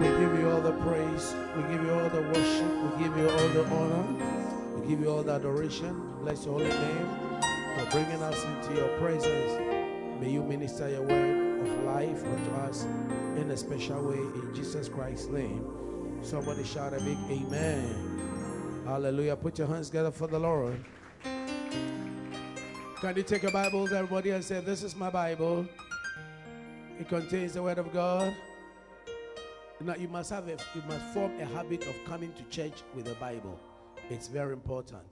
We give you all the praise. We give you all the worship. We give you all the honor. We give you all the adoration. Bless your holy name for bringing us into your presence. May you minister your word of life unto us in a special way in Jesus Christ's name. Somebody shout a big amen. Hallelujah. Put your hands together for the Lord. Can you take your Bibles, everybody, and say, This is my Bible? It contains the Word of God. Now you must have a, you must form a habit of coming to church with the Bible. It's very important.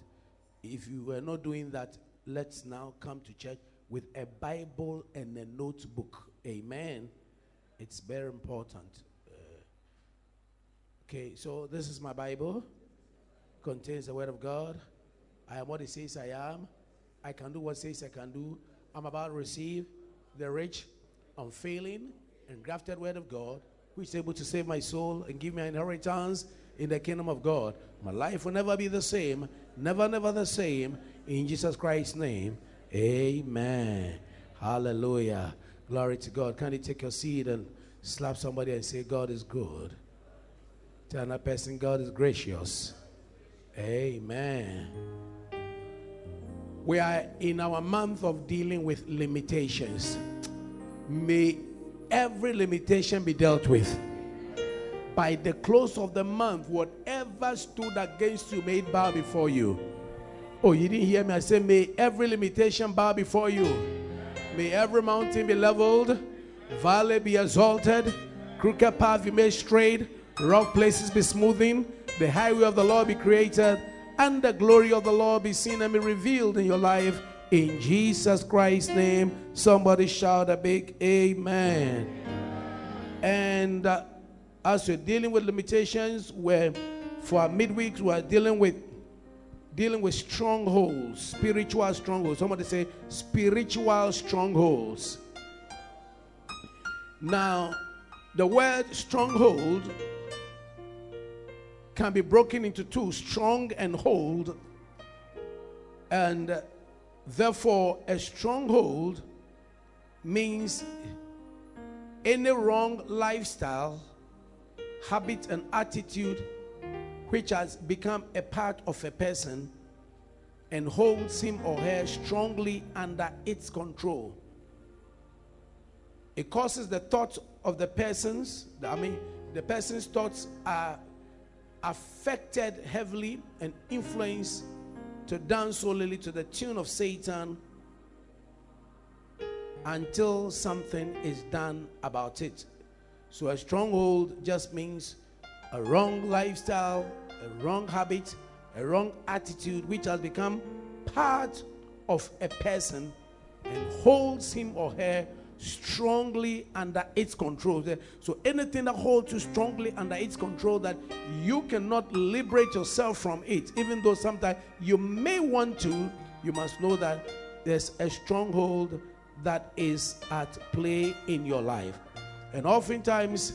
If you were not doing that, let's now come to church with a Bible and a notebook. Amen. It's very important. Uh, okay, so this is my Bible. Contains the Word of God. I am what it says I am. I can do what it says I can do. I'm about to receive the rich, unfailing, and grafted Word of God who is able to save my soul and give me an inheritance in the kingdom of God. My life will never be the same, never, never the same. In Jesus Christ's name, amen. Hallelujah. Glory to God. Can you take your seat and slap somebody and say, God is good? Tell another person, God is gracious. Amen. We are in our month of dealing with limitations. May every limitation be dealt with. By the close of the month, whatever stood against you may bow before you. Oh, you didn't hear me? I said, May every limitation bow before you. May every mountain be leveled, valley be exalted, crooked path be made straight, rough places be smoothing, the highway of the Lord be created, and the glory of the Lord be seen and be revealed in your life in Jesus Christ's name, somebody shout a big amen. And uh, as we're dealing with limitations, where for midweeks we're dealing with dealing with strongholds, spiritual strongholds. Somebody say spiritual strongholds. Now, the word stronghold can be broken into two strong and hold. And Therefore, a stronghold means any wrong lifestyle, habit, and attitude which has become a part of a person and holds him or her strongly under its control. It causes the thoughts of the persons, I mean, the person's thoughts are affected heavily and influenced to dance solely to the tune of Satan until something is done about it. So, a stronghold just means a wrong lifestyle, a wrong habit, a wrong attitude, which has become part of a person and holds him or her strongly under its control. So anything that holds you strongly under its control that you cannot liberate yourself from it, even though sometimes you may want to, you must know that there's a stronghold that is at play in your life. And oftentimes,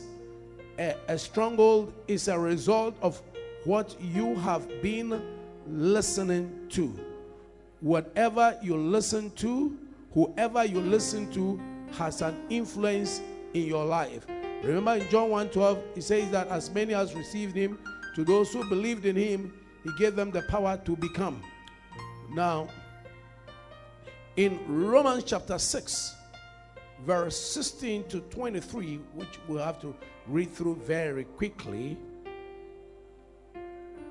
a, a stronghold is a result of what you have been listening to. Whatever you listen to, whoever you listen to, has an influence in your life. Remember in John 1:12, he says that as many as received him, to those who believed in him, he gave them the power to become. Now, in Romans chapter 6, verse 16 to 23, which we'll have to read through very quickly,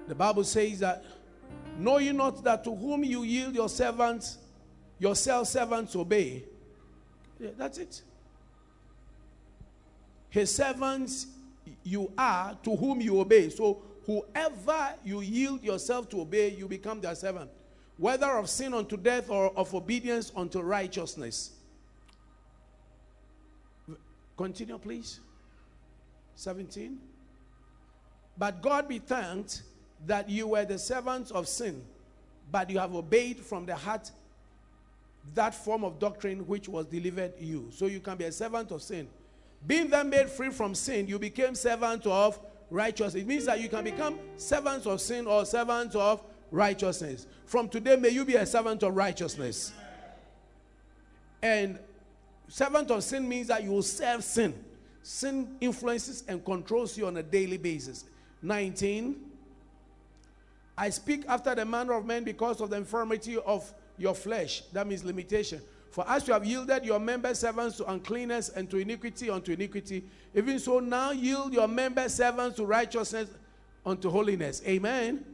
the Bible says that, Know you not that to whom you yield your servants, yourself servants obey, yeah, that's it. His servants you are to whom you obey. So whoever you yield yourself to obey, you become their servant. Whether of sin unto death or of obedience unto righteousness. Continue, please. 17. But God be thanked that you were the servants of sin, but you have obeyed from the heart that form of doctrine which was delivered you. So you can be a servant of sin. Being then made free from sin, you became servant of righteousness. It means that you can become servants of sin or servants of righteousness. From today, may you be a servant of righteousness. And servant of sin means that you will serve sin. sin influences and controls you on a daily basis. 19. I speak after the manner of men because of the infirmity of your flesh. That means limitation. For as you have yielded your member servants to uncleanness and to iniquity unto iniquity, even so now yield your member servants to righteousness unto holiness. Amen.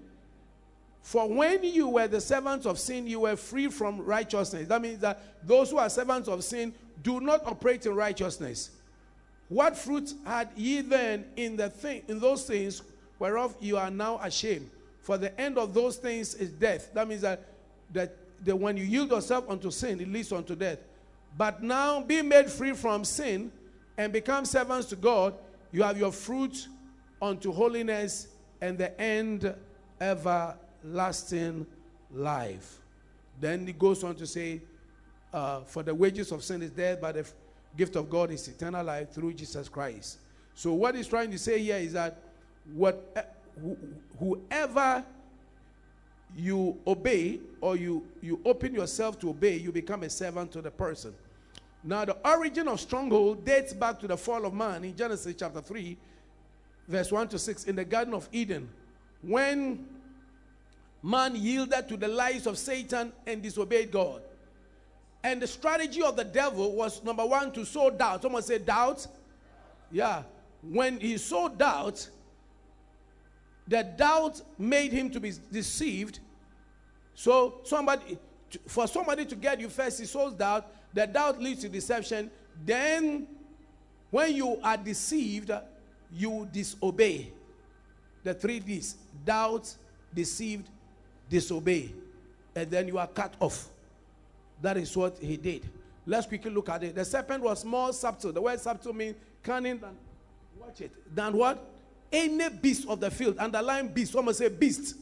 For when you were the servants of sin, you were free from righteousness. That means that those who are servants of sin do not operate in righteousness. What fruit had ye then in the thing in those things whereof you are now ashamed? For the end of those things is death. That means that, that, that when you yield yourself unto sin, it leads unto death. But now, be made free from sin and become servants to God, you have your fruit unto holiness and the end everlasting life. Then he goes on to say, uh, For the wages of sin is death, but the gift of God is eternal life through Jesus Christ. So, what he's trying to say here is that what, uh, whoever you obey or you, you open yourself to obey, you become a servant to the person. Now, the origin of stronghold dates back to the fall of man in Genesis chapter 3, verse 1 to 6, in the Garden of Eden, when man yielded to the lies of Satan and disobeyed God. And the strategy of the devil was number one, to sow doubt. Someone say doubt. Yeah. When he sowed doubt, the doubt made him to be deceived. So somebody, for somebody to get you first, he sows doubt. The doubt leads to deception. Then, when you are deceived, you disobey. The three D's: doubt, deceived, disobey, and then you are cut off. That is what he did. Let's quickly look at it. The serpent was more subtle. The word subtle means cunning than watch it. Than what? Any beast of the field. Underline beast. Someone say beast.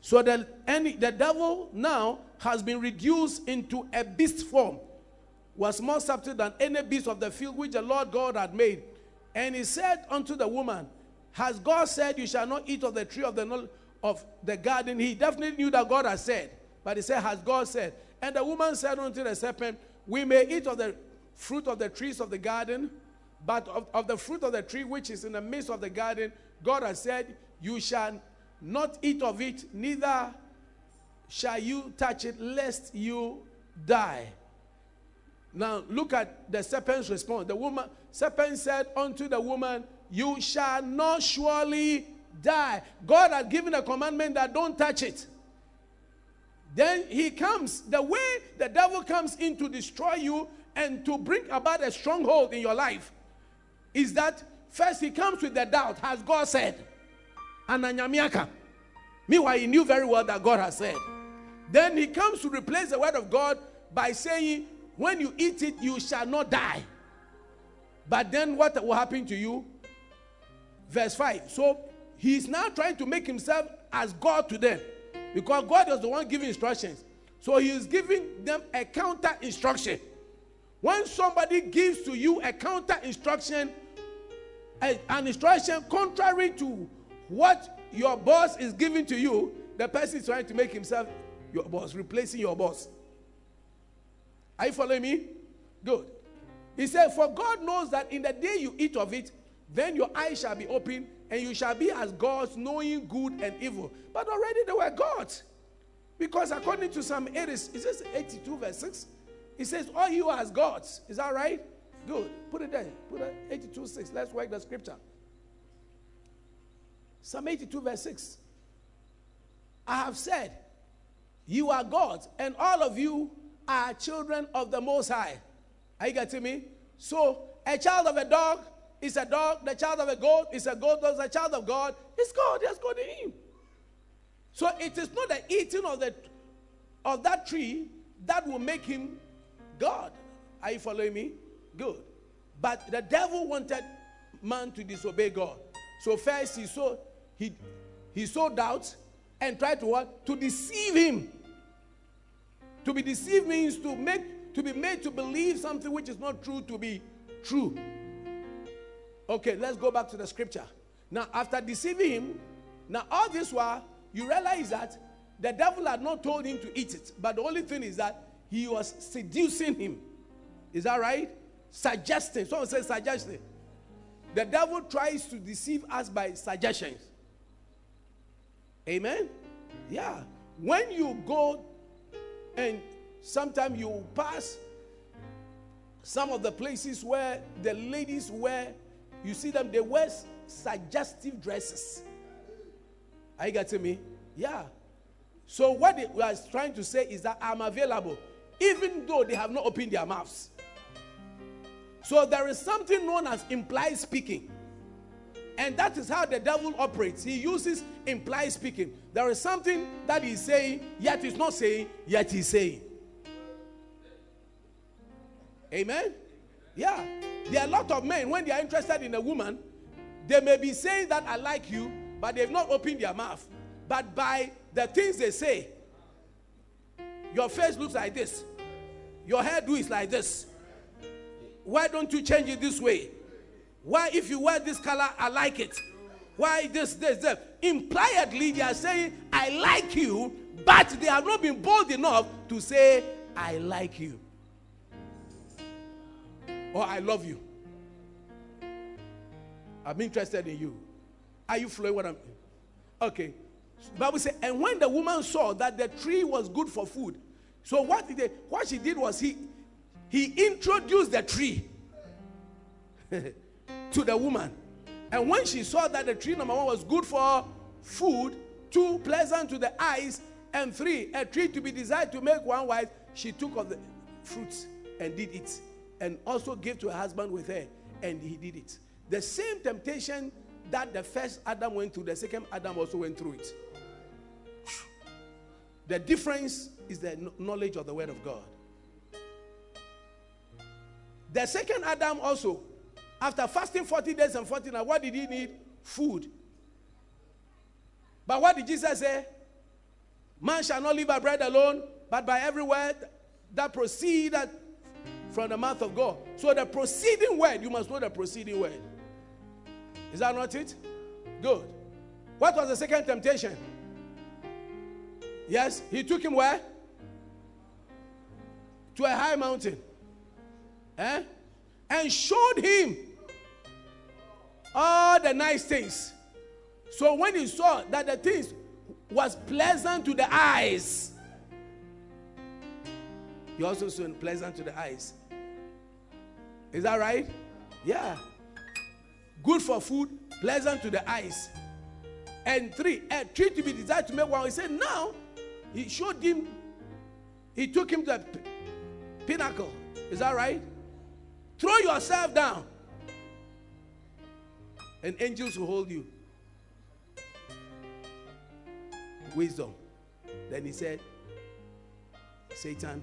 So that any the devil now has been reduced into a beast form. Was more subtle than any beast of the field which the Lord God had made. And he said unto the woman, Has God said you shall not eat of the tree of the of the garden? He definitely knew that God had said. But he said, Has God said? And the woman said unto the serpent, We may eat of the fruit of the trees of the garden, but of, of the fruit of the tree which is in the midst of the garden, God has said, You shall not eat of it, neither shall you touch it, lest you die. Now look at the serpent's response. The woman, serpent said unto the woman, You shall not surely die. God had given a commandment that don't touch it. Then he comes, the way the devil comes in to destroy you and to bring about a stronghold in your life is that first he comes with the doubt, has God said? Ananyamiaka. Meanwhile, he knew very well that God has said. Then he comes to replace the word of God by saying, When you eat it, you shall not die. But then what will happen to you? Verse 5. So he's now trying to make himself as God to them. Because God was the one giving instructions. So he is giving them a counter instruction. When somebody gives to you a counter instruction, a, an instruction contrary to what your boss is giving to you, the person is trying to make himself your boss, replacing your boss. Are you following me? Good. He said, For God knows that in the day you eat of it, then your eyes shall be open and you shall be as gods, knowing good and evil. But already they were gods. Because according to Psalm 80, it says 82 verse 6, it says, All you as gods. Is that right? Good. Put it there. Put it 82 6. Let's work the scripture. Psalm 82 verse 6. I have said, You are gods, and all of you are children of the Most High. Are you getting me? So, a child of a dog is a dog, the child of a goat is a goat, a child of God, is God, there's God in him. So it is not the eating of the of that tree that will make him God. Are you following me? Good. But the devil wanted man to disobey God. So first he saw he he saw doubt and tried to what? To deceive him. To be deceived means to make to be made to believe something which is not true to be true. Okay, let's go back to the scripture. Now, after deceiving him, now all this while, you realize that the devil had not told him to eat it. But the only thing is that he was seducing him. Is that right? Suggesting. Someone says suggesting. the devil tries to deceive us by suggestions. Amen? Yeah. When you go and sometimes you pass some of the places where the ladies wear, you see them, they wear suggestive dresses. Are you getting me? Yeah. So what they are trying to say is that I'm available, even though they have not opened their mouths. So there is something known as implied speaking. And that is how the devil operates. He uses implied speaking. There is something that he's saying, yet he's not saying, yet he's saying. Amen? Yeah. There are a lot of men, when they are interested in a woman, they may be saying that I like you, but they've not opened their mouth. But by the things they say, your face looks like this, your hairdo is like this. Why don't you change it this way? Why, if you wear this color, I like it. Why this, this, this? Impliedly, they are saying, I like you, but they have not been bold enough to say, I like you or I love you. I'm interested in you. Are you flowing what I'm Okay. Bible says, and when the woman saw that the tree was good for food, so what did they, what she did was he he introduced the tree to the woman. And when she saw that the tree number one was good for food, two, pleasant to the eyes, and three, a tree to be desired to make one wife, she took of the fruits and did it and also gave to her husband with her, and he did it. The same temptation that the first Adam went through, the second Adam also went through it. The difference is the knowledge of the Word of God. The second Adam also, after fasting 40 days and 40 nights, what did he need? Food. But what did Jesus say? Man shall not live by bread alone, but by every word that proceedeth from the mouth of God. So the proceeding word, you must know the proceeding word. Is that not it? Good. What was the second temptation? Yes, he took him where? To a high mountain. Eh? And showed him all the nice things. So when he saw that the things was pleasant to the eyes, he also saw pleasant to the eyes. Is that right? Yeah. Good for food, pleasant to the eyes. And three, a tree to be desired to make one. He said, now he showed him, he took him to the pinnacle. Is that right? Throw yourself down. And angels will hold you. Wisdom. Then he said, Satan,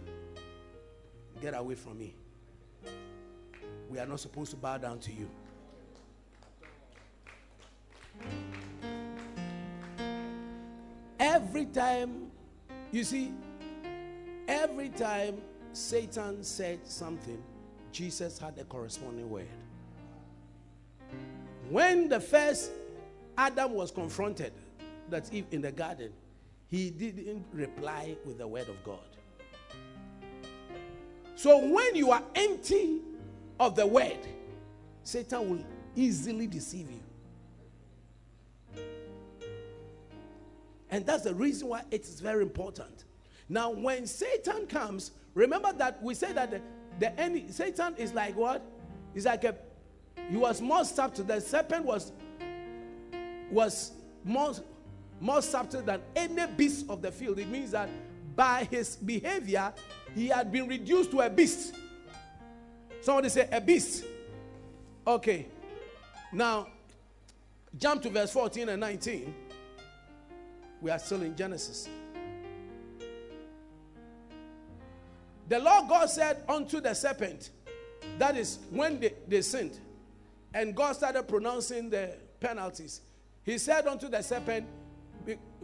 get away from me we are not supposed to bow down to you. Every time, you see, every time Satan said something, Jesus had a corresponding word. When the first Adam was confronted, that Eve in the garden, he didn't reply with the word of God. So when you are empty of the word, Satan will easily deceive you. And that's the reason why it is very important. Now, when Satan comes, remember that we say that the, the enemy, Satan is like what? He's like a, he was more subtle. The serpent was, was more, more subtle than any beast of the field. It means that by his behavior, he had been reduced to a beast. Somebody say a beast. Okay. Now, jump to verse 14 and 19. We are still in Genesis. The Lord God said unto the serpent, that is when they, they sinned, and God started pronouncing the penalties. He said unto the serpent,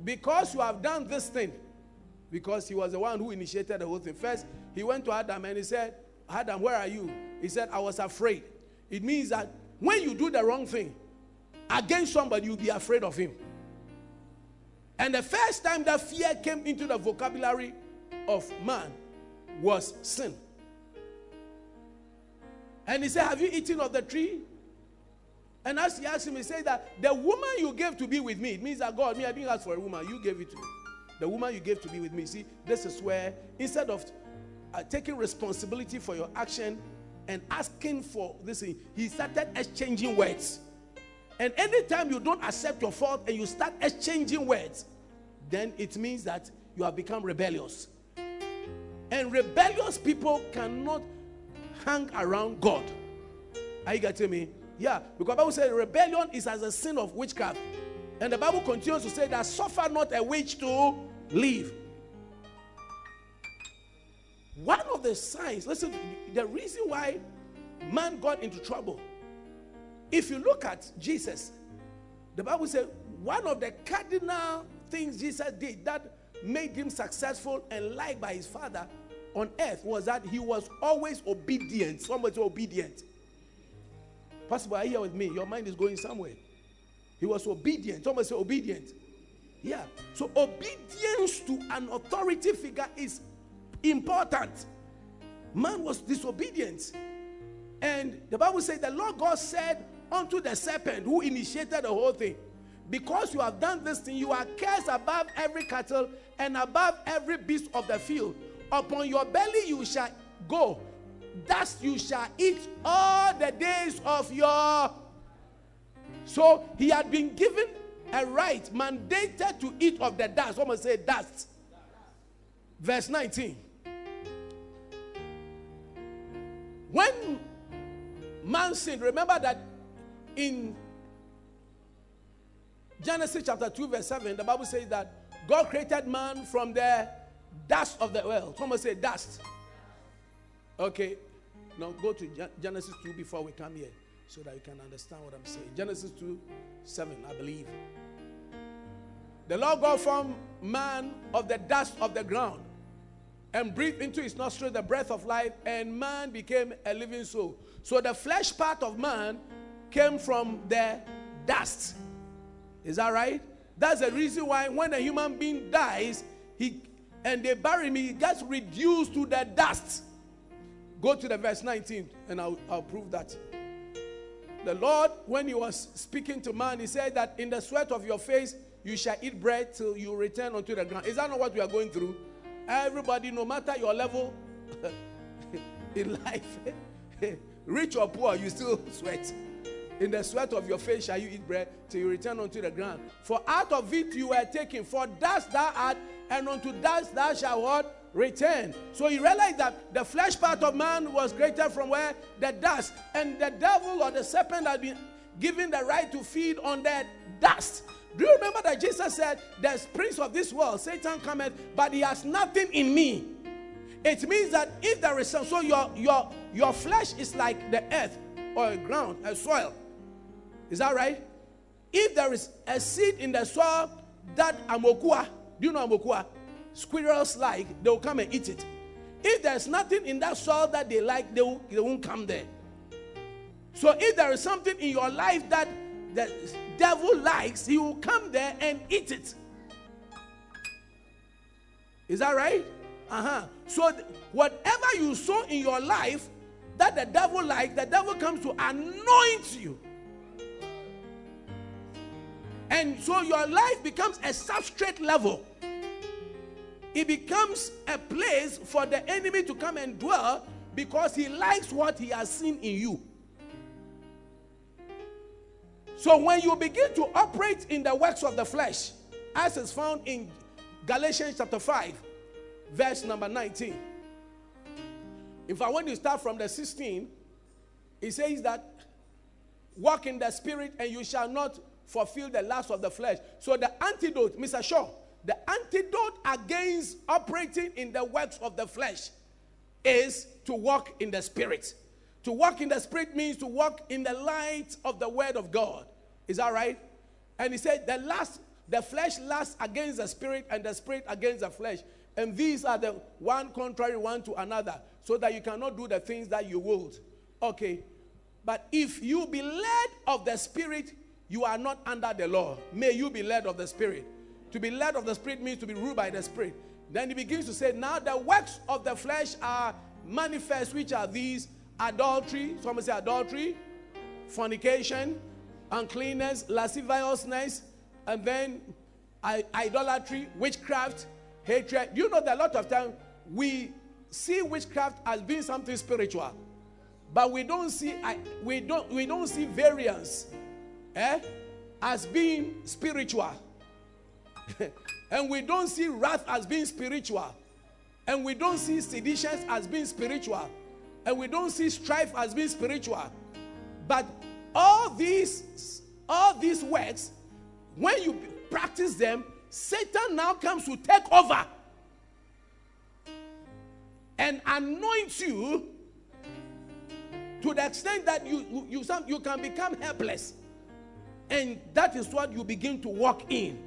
Because you have done this thing, because he was the one who initiated the whole thing. First, he went to Adam and he said, Adam, where are you? He said, I was afraid. It means that when you do the wrong thing against somebody, you'll be afraid of him. And the first time that fear came into the vocabulary of man was sin. And he said, Have you eaten of the tree? And as he asked him, he said that the woman you gave to be with me, it means that God, me, I didn't ask for a woman, you gave it to me. The woman you gave to be with me. See, this is where instead of uh, taking responsibility for your action and asking for this, he started exchanging words. And anytime you don't accept your fault and you start exchanging words, then it means that you have become rebellious. And rebellious people cannot hang around God. Are you getting me? Yeah, because Bible says rebellion is as a sin of witchcraft. And the Bible continues to say that suffer not a witch to live. One of the signs, listen, the reason why man got into trouble. If you look at Jesus, the Bible says one of the cardinal things Jesus did that made him successful and liked by his father on earth was that he was always obedient. Somebody obedient. Pastor, are you here with me? Your mind is going somewhere. He was obedient. Somebody say obedient. Yeah. So obedience to an authority figure is important. Man was disobedient. And the Bible says the Lord God said unto the serpent who initiated the whole thing, Because you have done this thing, you are cursed above every cattle and above every beast of the field. Upon your belly you shall go, dust you shall eat all the days of your. So he had been given a right, mandated to eat of the dust. Someone say dust. Verse 19. When man sinned, remember that in Genesis chapter 2, verse 7, the Bible says that God created man from the dust of the well. Someone say dust. Okay. Now go to Genesis 2 before we come here so that you can understand what I'm saying. Genesis 2 7, I believe. The Lord God formed man of the dust of the ground and breathed into his nostrils the breath of life, and man became a living soul. So the flesh part of man came from the dust. Is that right? That's the reason why when a human being dies, he and they bury me, gets reduced to the dust. Go to the verse 19, and I'll, I'll prove that. The Lord, when He was speaking to man, He said that in the sweat of your face you shall eat bread till you return unto the ground. Is that not what we are going through? Everybody, no matter your level in life, rich or poor, you still sweat. In the sweat of your face shall you eat bread till you return unto the ground. For out of it you were taken, for dust thou art, and unto dust thou shalt what? Return. So he realized that the flesh part of man was greater from where? The dust. And the devil or the serpent had been given the right to feed on that dust. Do you remember that Jesus said, The prince of this world, Satan cometh, but he has nothing in me. It means that if there is some, so your your your flesh is like the earth or a ground, a soil. Is that right? If there is a seed in the soil that amokua, do you know amokua? Squirrels like, they will come and eat it. If there's nothing in that soil that they like, they, will, they won't come there. So if there is something in your life that the devil likes, he will come there and eat it. Is that right? Uh huh. So whatever you sow in your life that the devil likes, the devil comes to anoint you. And so your life becomes a substrate level. It becomes a place for the enemy to come and dwell because he likes what he has seen in you. So when you begin to operate in the works of the flesh, as is found in Galatians chapter 5, verse number 19. In fact, when you start from the 16, it says that walk in the spirit and you shall not fulfill the lust of the flesh. So the antidote, Mr. Shaw, the antidote against operating in the works of the flesh is to walk in the spirit. To walk in the spirit means to walk in the light of the word of God. Is that right? And he said, the last, the flesh lasts against the spirit, and the spirit against the flesh. And these are the one contrary one to another, so that you cannot do the things that you would. Okay. But if you be led of the spirit, you are not under the law. May you be led of the Spirit. To be led of the Spirit means to be ruled by the Spirit. Then he begins to say, Now the works of the flesh are manifest, which are these adultery, someone say adultery, fornication, uncleanness, lasciviousness, and then idolatry, witchcraft, hatred. You know that a lot of times we see witchcraft as being something spiritual, but we don't see we don't we don't see variance, eh, as being spiritual, and we don't see wrath as being spiritual, and we don't see seditions as being spiritual, and we don't see strife as being spiritual, but all these all these works, when you practice them, Satan now comes to take over and anoint you to the extent that you, you, you, you can become helpless. And that is what you begin to walk in.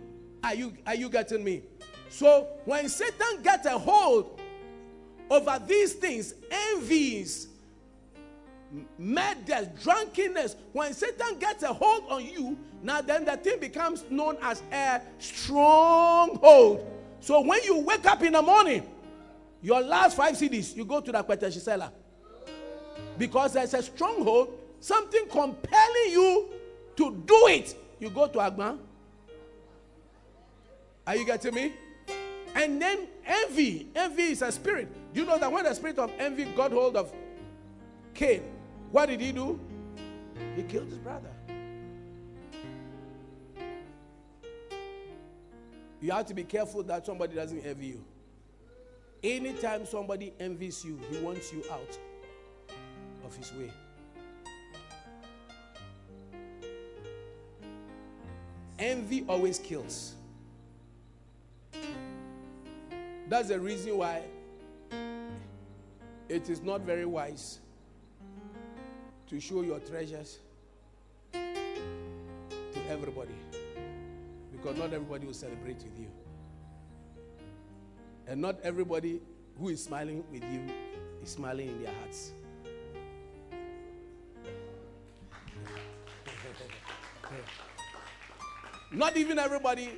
Are you, are you getting me? So when Satan gets a hold over these things, envies, murders, drunkenness, when Satan gets a hold on you, now then the thing becomes known as a stronghold. So when you wake up in the morning, your last five cedis, you go to the akpeteshie seller. Because there's a stronghold, something compelling you to do it. You go to Agban. Are you getting me? And then envy. Envy is a spirit. Do you know that when the spirit of envy got hold of Cain, what did he do? He killed his brother. You have to be careful that somebody doesn't envy you. Anytime somebody envies you, he wants you out of his way. Envy always kills. That's the reason why it is not very wise to show your treasures to everybody because not everybody will celebrate with you. And not everybody who is smiling with you is smiling in their hearts. not even everybody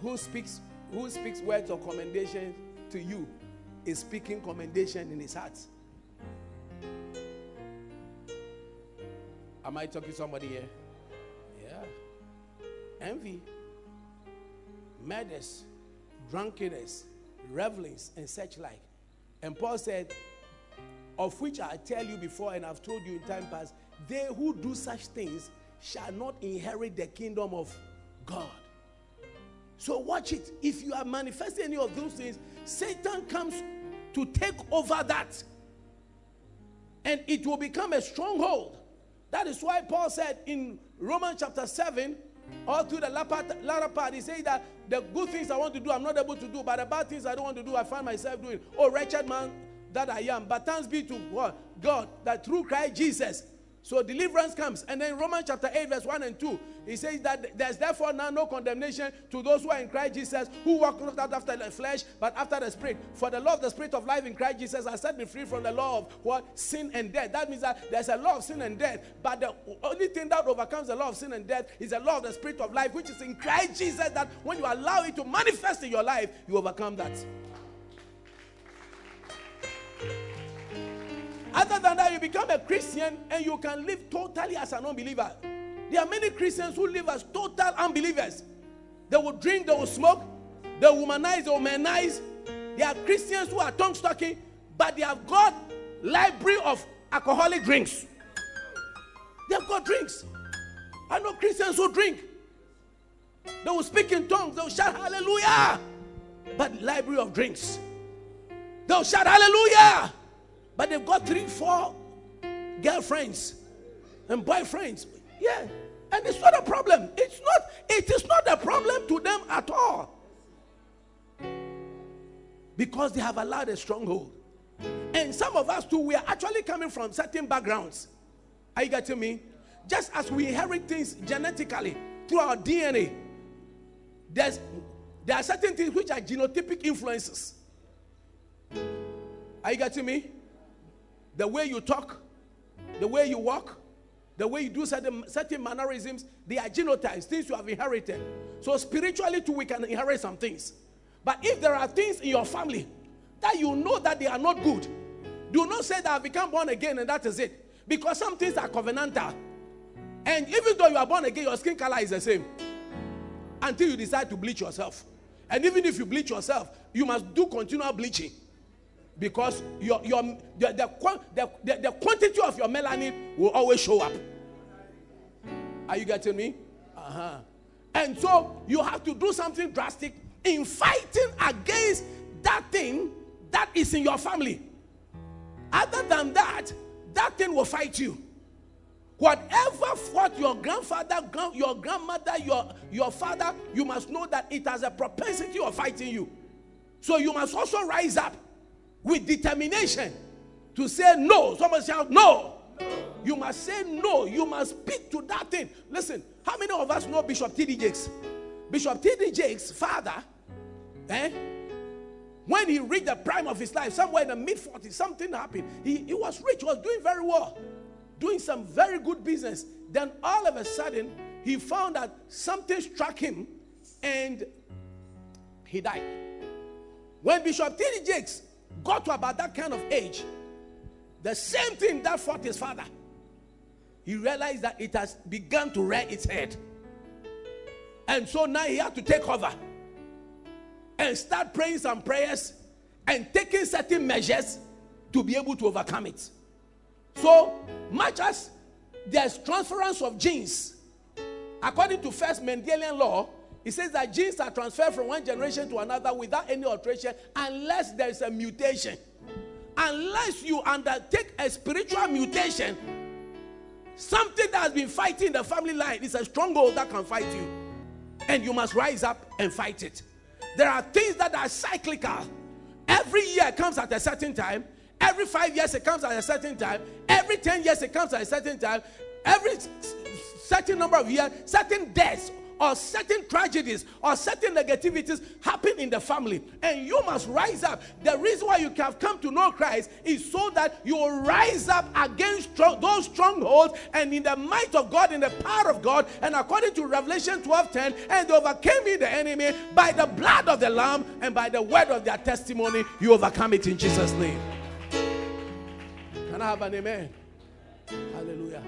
who speaks who speaks words of commendation to you is speaking commendation in his heart. Am I talking to somebody here? Yeah. Envy, murders, drunkenness, revelings, and such like. And Paul said, Of which I tell you before, and I've told you in time past, they who do such things shall not inherit the kingdom of God. So watch it. If you are manifesting any of those things, Satan comes to take over that. And it will become a stronghold. That is why Paul said in Romans chapter 7, all through the latter part, he says that the good things I want to do, I'm not able to do, but the bad things I don't want to do, I find myself doing. Oh, wretched man that I am. But thanks be to God that through Christ Jesus, so deliverance comes. And then Romans chapter 8, verse 1 and 2, he says that there's therefore now no condemnation to those who are in Christ Jesus, who walk not after the flesh, but after the spirit. For the law of the spirit of life in Christ Jesus has set me free from the law of what? Sin and death. That means that there's a law of sin and death. But the only thing that overcomes the law of sin and death is the law of the spirit of life, which is in Christ Jesus, that when you allow it to manifest in your life, you overcome that. Other than that, you become a Christian and you can live totally as an unbeliever. There are many Christians who live as total unbelievers. They will drink, they will smoke, they will womanize, they will manize. There are Christians who are tongue talking, but they have got library of alcoholic drinks. They have got drinks. I know Christians who drink. They will speak in tongues, they will shout hallelujah. But library of drinks. They'll shout hallelujah. But they've got three, four girlfriends and boyfriends. Yeah. And it's not a problem. It's not, it is not a problem to them at all. Because they have allowed a stronghold. And some of us too, we are actually coming from certain backgrounds. Are you getting me? Just as we inherit things genetically through our DNA, there's there are certain things which are genotypic influences. Are you getting me? The way you talk, the way you walk, the way you do certain, certain mannerisms, they are genotypes, things you have inherited. So spiritually too, we can inherit some things. But if there are things in your family that you know that they are not good, do not say that I've become born again and that is it. Because some things are covenantal. And even though you are born again, your skin color is the same until you decide to bleach yourself. And even if you bleach yourself, you must do continual bleaching because your, your, the, the, the, the, quantity of your melanin will always show up. Are you getting me? Uh-huh. And so you have to do something drastic in fighting against that thing that is in your family. Other than that, that thing will fight you. Whatever fought your grandfather, your grandmother, your, your father, you must know that it has a propensity of fighting you. So you must also rise up with determination to say no. Someone shout no. You must say no. You must speak to that thing. Listen, how many of us know Bishop T.D. Jakes? Bishop T.D. Jakes' father, eh? When he reached the prime of his life, somewhere in the mid 40s, something happened. He, he was rich, was doing very well, doing some very good business. Then all of a sudden, he found that something struck him and he died. When Bishop T.D. Jakes got to about that kind of age, the same thing that fought his father, he realized that it has begun to rear its head. And so now he had to take over and start praying some prayers and taking certain measures to be able to overcome it. So much as there's transference of genes, according to first Mendelian law, it says that genes are transferred from one generation to another without any alteration unless there's a mutation. Unless you undertake a spiritual mutation, something that has been fighting the family line is a stronghold that can fight you. And you must rise up and fight it. There are things that are cyclical. Every year comes at a certain time. Every five years it comes at a certain time. Every 10 years it comes at a certain time. Every certain number of years, certain deaths or certain tragedies or certain negativities happen in the family. And you must rise up. The reason why you have come to know christ is so that you will rise up against those strongholds and in the might of god in the power of god. And according to revelation 12 10 and overcame me the enemy by the blood of the lamb and by the word of their testimony you overcome it in jesus name. Can i have an amen? Hallelujah.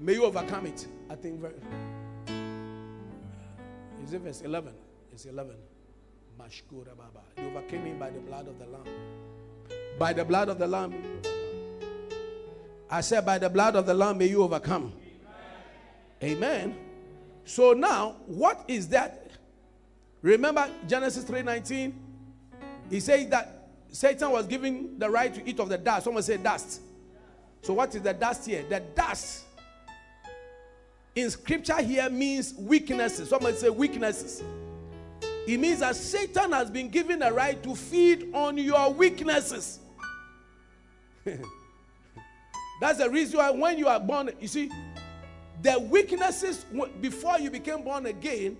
May you overcome it I think. Is it verse 11? It's 11. Mashkura Baba. You overcame him by the blood of the Lamb. By the blood of the Lamb. I said, by the blood of the Lamb may you overcome. Amen. Amen. So now, what is that? Remember Genesis 3:19? He says that Satan was given the right to eat of the dust. Someone said dust. So what is the dust here? The dust in scripture here means weaknesses. Somebody say weaknesses. It means that Satan has been given a right to feed on your weaknesses. That's the reason why when you are born, you see, the weaknesses before you became born again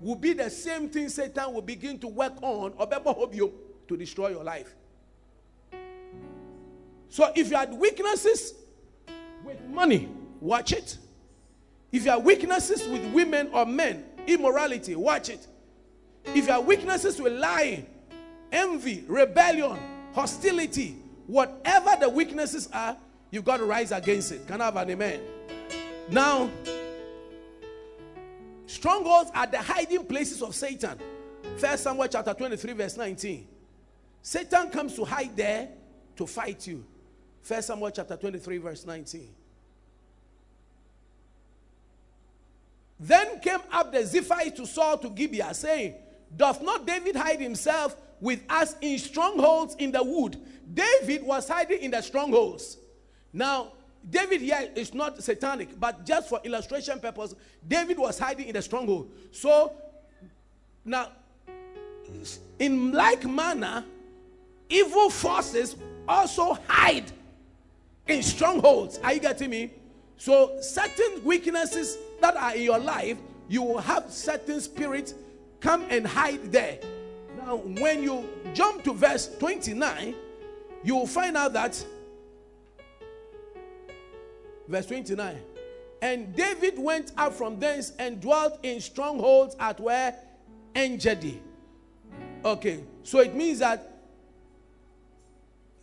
will be the same thing Satan will begin to work on or to destroy your life. So if you had weaknesses with money, watch it. If you have weaknesses with women or men, immorality, watch it. If you weaknesses with lying, envy, rebellion, hostility, whatever the weaknesses are, you've got to rise against it. Can I have an amen? Now, strongholds are the hiding places of Satan. First Samuel chapter 23, verse 19. Satan comes to hide there to fight you. First Samuel chapter 23, verse 19. Then came up the Ziphites to Saul to Gibeah, saying, Doth not David hide himself with us in strongholds in the wood? David was hiding in the strongholds. Now, David here is not satanic, but just for illustration purpose, David was hiding in the stronghold. So, now, in like manner, evil forces also hide in strongholds. Are you getting me? So, certain weaknesses that are in your life, you will have certain spirits come and hide there. Now, when you jump to verse 29, you will find out that verse 29 and David went up from thence and dwelt in strongholds at where Engedi. Okay, so it means that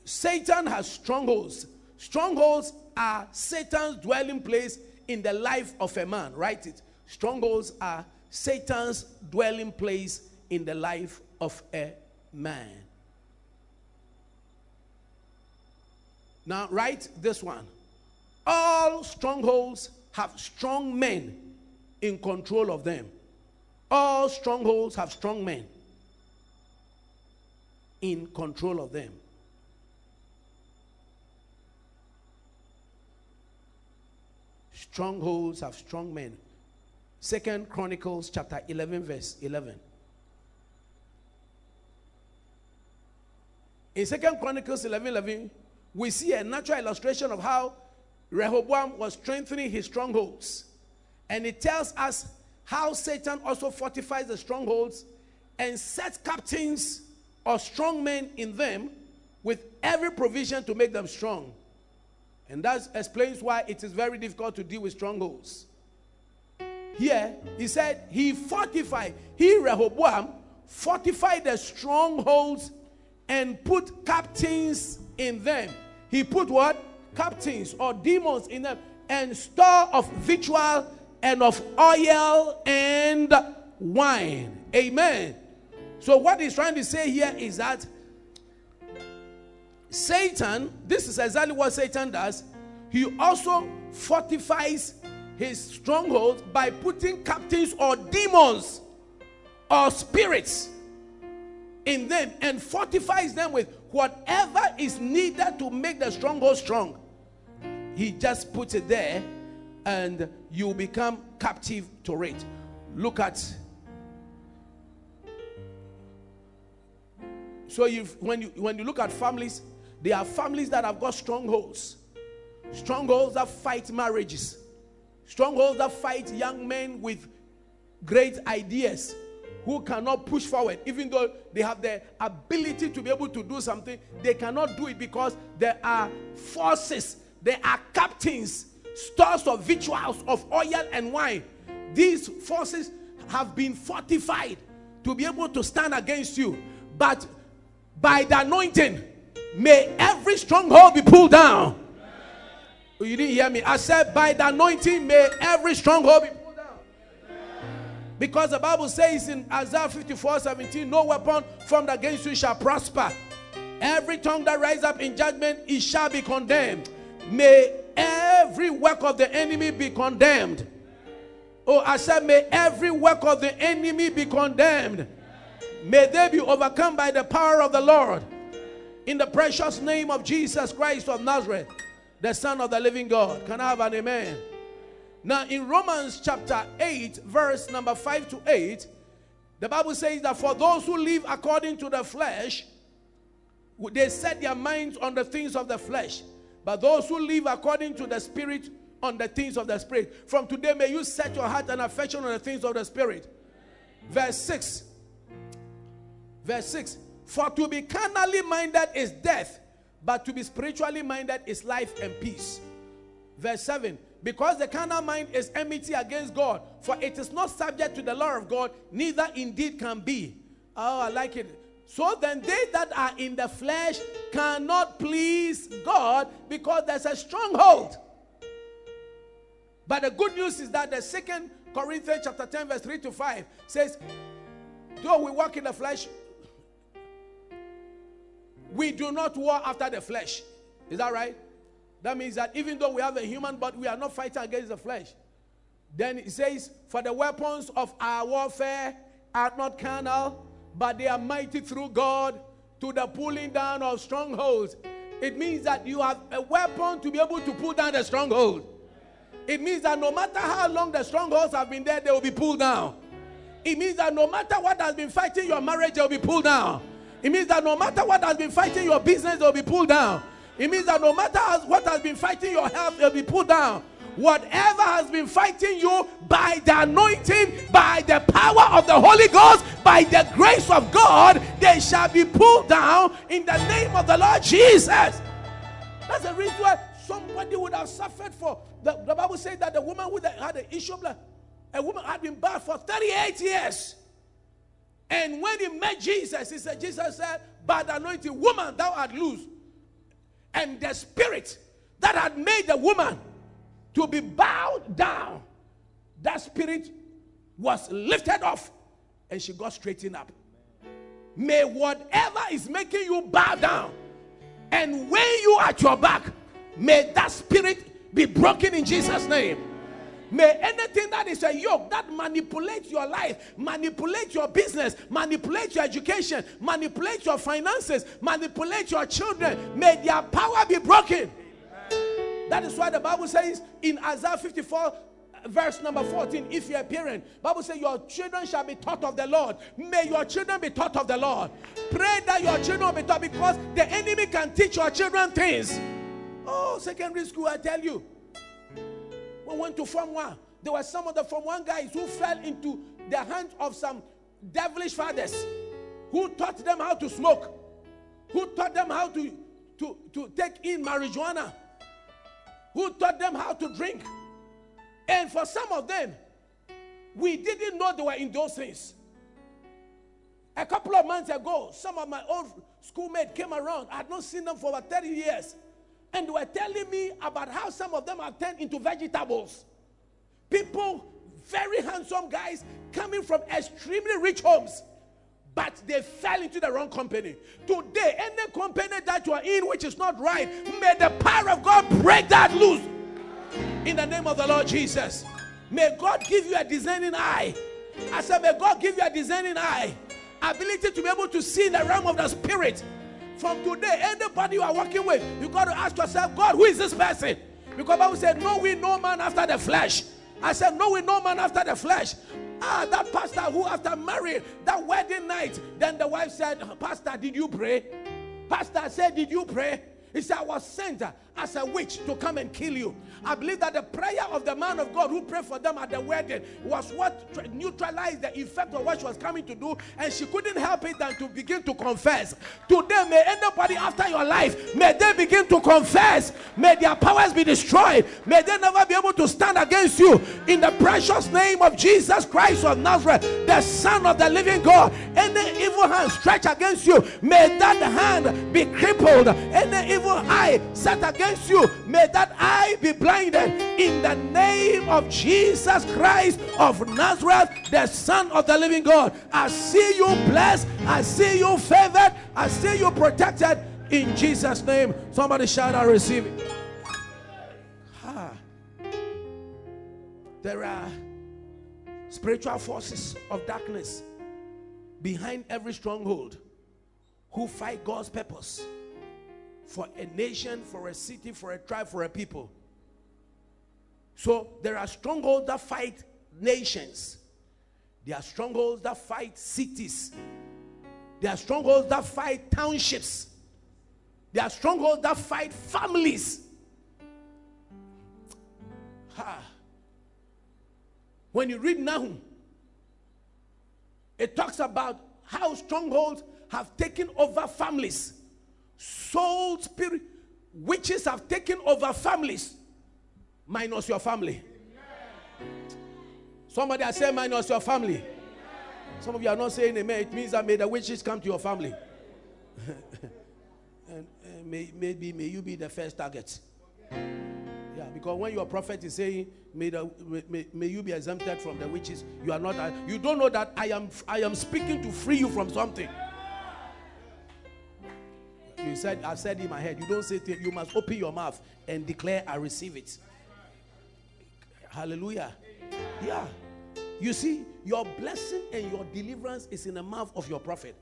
Satan has strongholds. Strongholds are Satan's dwelling place in the life of a man. Write it. Strongholds are Satan's dwelling place in the life of a man. Now, write this one. All strongholds have strong men in control of them. All strongholds have strong men in control of them. Strongholds have strong men. Second Chronicles chapter 11 verse 11. In Second Chronicles 11 11, we see a natural illustration of how Rehoboam was strengthening his strongholds. And it tells us how Satan also fortifies the strongholds and sets captains or strong men in them with every provision to make them strong. And that explains why it is very difficult to deal with strongholds. Here, he said he fortified, he, Rehoboam, fortified the strongholds and put captains in them. He put what? Captains or demons in them and store of victual and of oil and wine. Amen. So, what he's trying to say here is that Satan, this is exactly what Satan does. He also fortifies his strongholds by putting captains or demons or spirits in them and fortifies them with whatever is needed to make the stronghold strong. He just puts it there and you become captive to it. Look at so you when you when you look at families, there are families that have got strongholds. Strongholds that fight marriages. Strongholds that fight young men with great ideas who cannot push forward, even though they have the ability to be able to do something, they cannot do it because there are forces, there are captains stores of victuals, of oil and wine. These forces have been fortified to be able to stand against you. But by the anointing, may every stronghold be pulled down. Oh, you didn't hear me. I said, by the anointing, may every stronghold be pulled down. Because the Bible says in Isaiah 54 17, no weapon formed against you shall prosper. Every tongue that rise up in judgment, it shall be condemned. May every work of the enemy be condemned. Oh, I said, may every work of the enemy be condemned. May they be overcome by the power of the Lord. In the precious name of Jesus Christ of Nazareth, the Son of the living God. Can I have an amen? Now, in Romans chapter 8, verse number 5 to 8, the Bible says that for those who live according to the flesh, they set their minds on the things of the flesh. But those who live according to the Spirit on the things of the Spirit. From today, may you set your heart and affection on the things of the Spirit. Verse 6. Verse 6. For to be carnally minded is death, but to be spiritually minded is life and peace. Verse 7. Because the carnal mind is enmity against God, for it is not subject to the law of God, neither indeed can be. Oh, I like it. So then, they that are in the flesh cannot please God because there's a stronghold. But the good news is that the second Corinthians chapter 10, verse 3 to 5 says, Though we walk in the flesh, we do not war after the flesh. Is that right? That means that even though we have a human body, we are not fighting against the flesh. Then it says, For the weapons of our warfare are not carnal, but they are mighty through God to the pulling down of strongholds. It means that you have a weapon to be able to pull down the stronghold. It means that no matter how long the strongholds have been there, they will be pulled down. It means that no matter what has been fighting your marriage, they will be pulled down. It means that no matter what has been fighting your business, will be pulled down. It means that no matter what has been fighting your health, will be pulled down whatever has been fighting you by the anointing, by the power of the Holy Ghost, by the grace of God, they shall be pulled down in the name of the Lord Jesus. That's the reason why somebody would have suffered for. The, the Bible says that the woman who had an issue of blood, a woman had been bad for 38 years. And when he met Jesus, he said, Jesus said, By the anointing, woman, thou art loose. And the spirit that had made the woman to be bowed down, that spirit was lifted off and she got straightened up. May whatever is making you bow down and weigh you at your back, may that spirit be broken in Jesus' name. May anything that is a yoke that manipulates your life, manipulate your business, manipulate your education, manipulate your finances, manipulate your children, may their power be broken. That is why the Bible says in Isaiah 54, verse number 14 if you're a parent bible says your children shall be taught of the lord. May your children be taught of the lord. Pray that your children be taught because the enemy can teach your children things. Oh secondary school i tell you we went to Form 1. There were some of the Form 1 guys who fell into the hands of some devilish fathers who taught them how to smoke, who taught them how to, to, to take in marijuana, who taught them how to drink. And for some of them, we didn't know they were in those things. A couple of months ago, some of my old schoolmates came around. I had not seen them for about 30 years. And were telling me about how some of them have turned into vegetables. People, very handsome guys, coming from extremely rich homes, but they fell into the wrong company. Today, any company that you are in which is not right, may the power of God break that loose. In the name of the Lord Jesus. May God give you a discerning eye. I said, may God give you a discerning eye. Ability to be able to see in the realm of the spirit from today, anybody you are working with, you got to ask yourself, God, who is this person? Because Bible said, Know, we no man after the flesh. I said, Know, we no man after the flesh. Ah, that pastor who after married that wedding night, then the wife said, Pastor, did you pray? Pastor said, Did you pray? He said, I was sent as a witch to come and kill you. I believe that the prayer of the man of God who prayed for them at the wedding was what neutralized the effect of what she was coming to do, and she couldn't help it than to begin to confess. Today, may anybody after your life, may they begin to confess, may their powers be destroyed, may they never be able to stand against you. In the precious name of Jesus Christ of Nazareth, the Son of the living God, any evil hand stretched against you, may that hand be crippled, any evil eye set against you, may that eye be blinded in the name of Jesus Christ of Nazareth, the Son of the living God. I see you blessed, I see you favored, I see you protected in Jesus' name. Somebody shout, I receive it. Ah. There are spiritual forces of darkness behind every stronghold who fight God's purpose for a nation, for a city, for a tribe, for a people. So there are strongholds that fight nations. There are strongholds that fight cities. There are strongholds that fight townships. There are strongholds that fight families. Ha. When you read Nahum, it talks about how strongholds have taken over families. Soul spirit witches have taken over families minus your family. Somebody has said minus your family. Some of you are not saying amen. It means that may the witches come to your family. and, and may, maybe may you be the first target. Yeah, because when your prophet is saying, may, the, may, may you be exempted from the witches, you are not, you don't know that I am, I am speaking to free you from something. You said, I said in my head, you don't say, you must open your mouth and declare, I receive it. Hallelujah. Yeah. You see, your blessing and your deliverance is in the mouth of your prophet.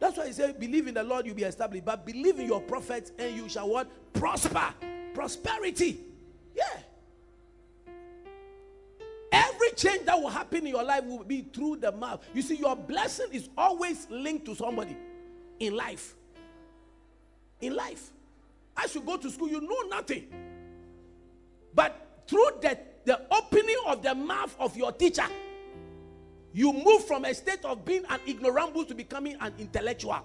That's why he said, Believe in the Lord, you'll be established. But believe in your prophet, and you shall what? Prosper. Prosperity. Yeah. Every change that will happen in your life will be through the mouth. You see, your blessing is always linked to somebody in life. In life. As you go to school, you know nothing. But through the the opening of the mouth of your teacher, you move from a state of being an ignoramus to becoming an intellectual.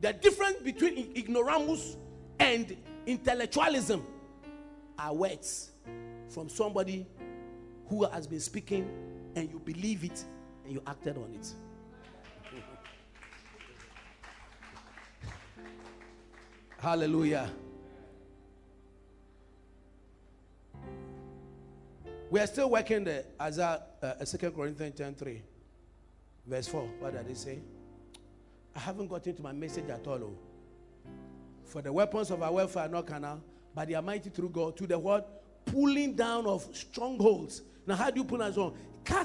The difference between ignoramus and intellectualism are words from somebody who has been speaking and you believe it and you acted on it. Hallelujah. We are still working the Isaiah, uh, 2 Corinthians 10 3, verse 4. What did it say? I haven't gotten to my message at all. Oh. For the weapons of our warfare are not carnal, but the Almighty through God to the what? Pulling down of strongholds. Now, how do you pull us on?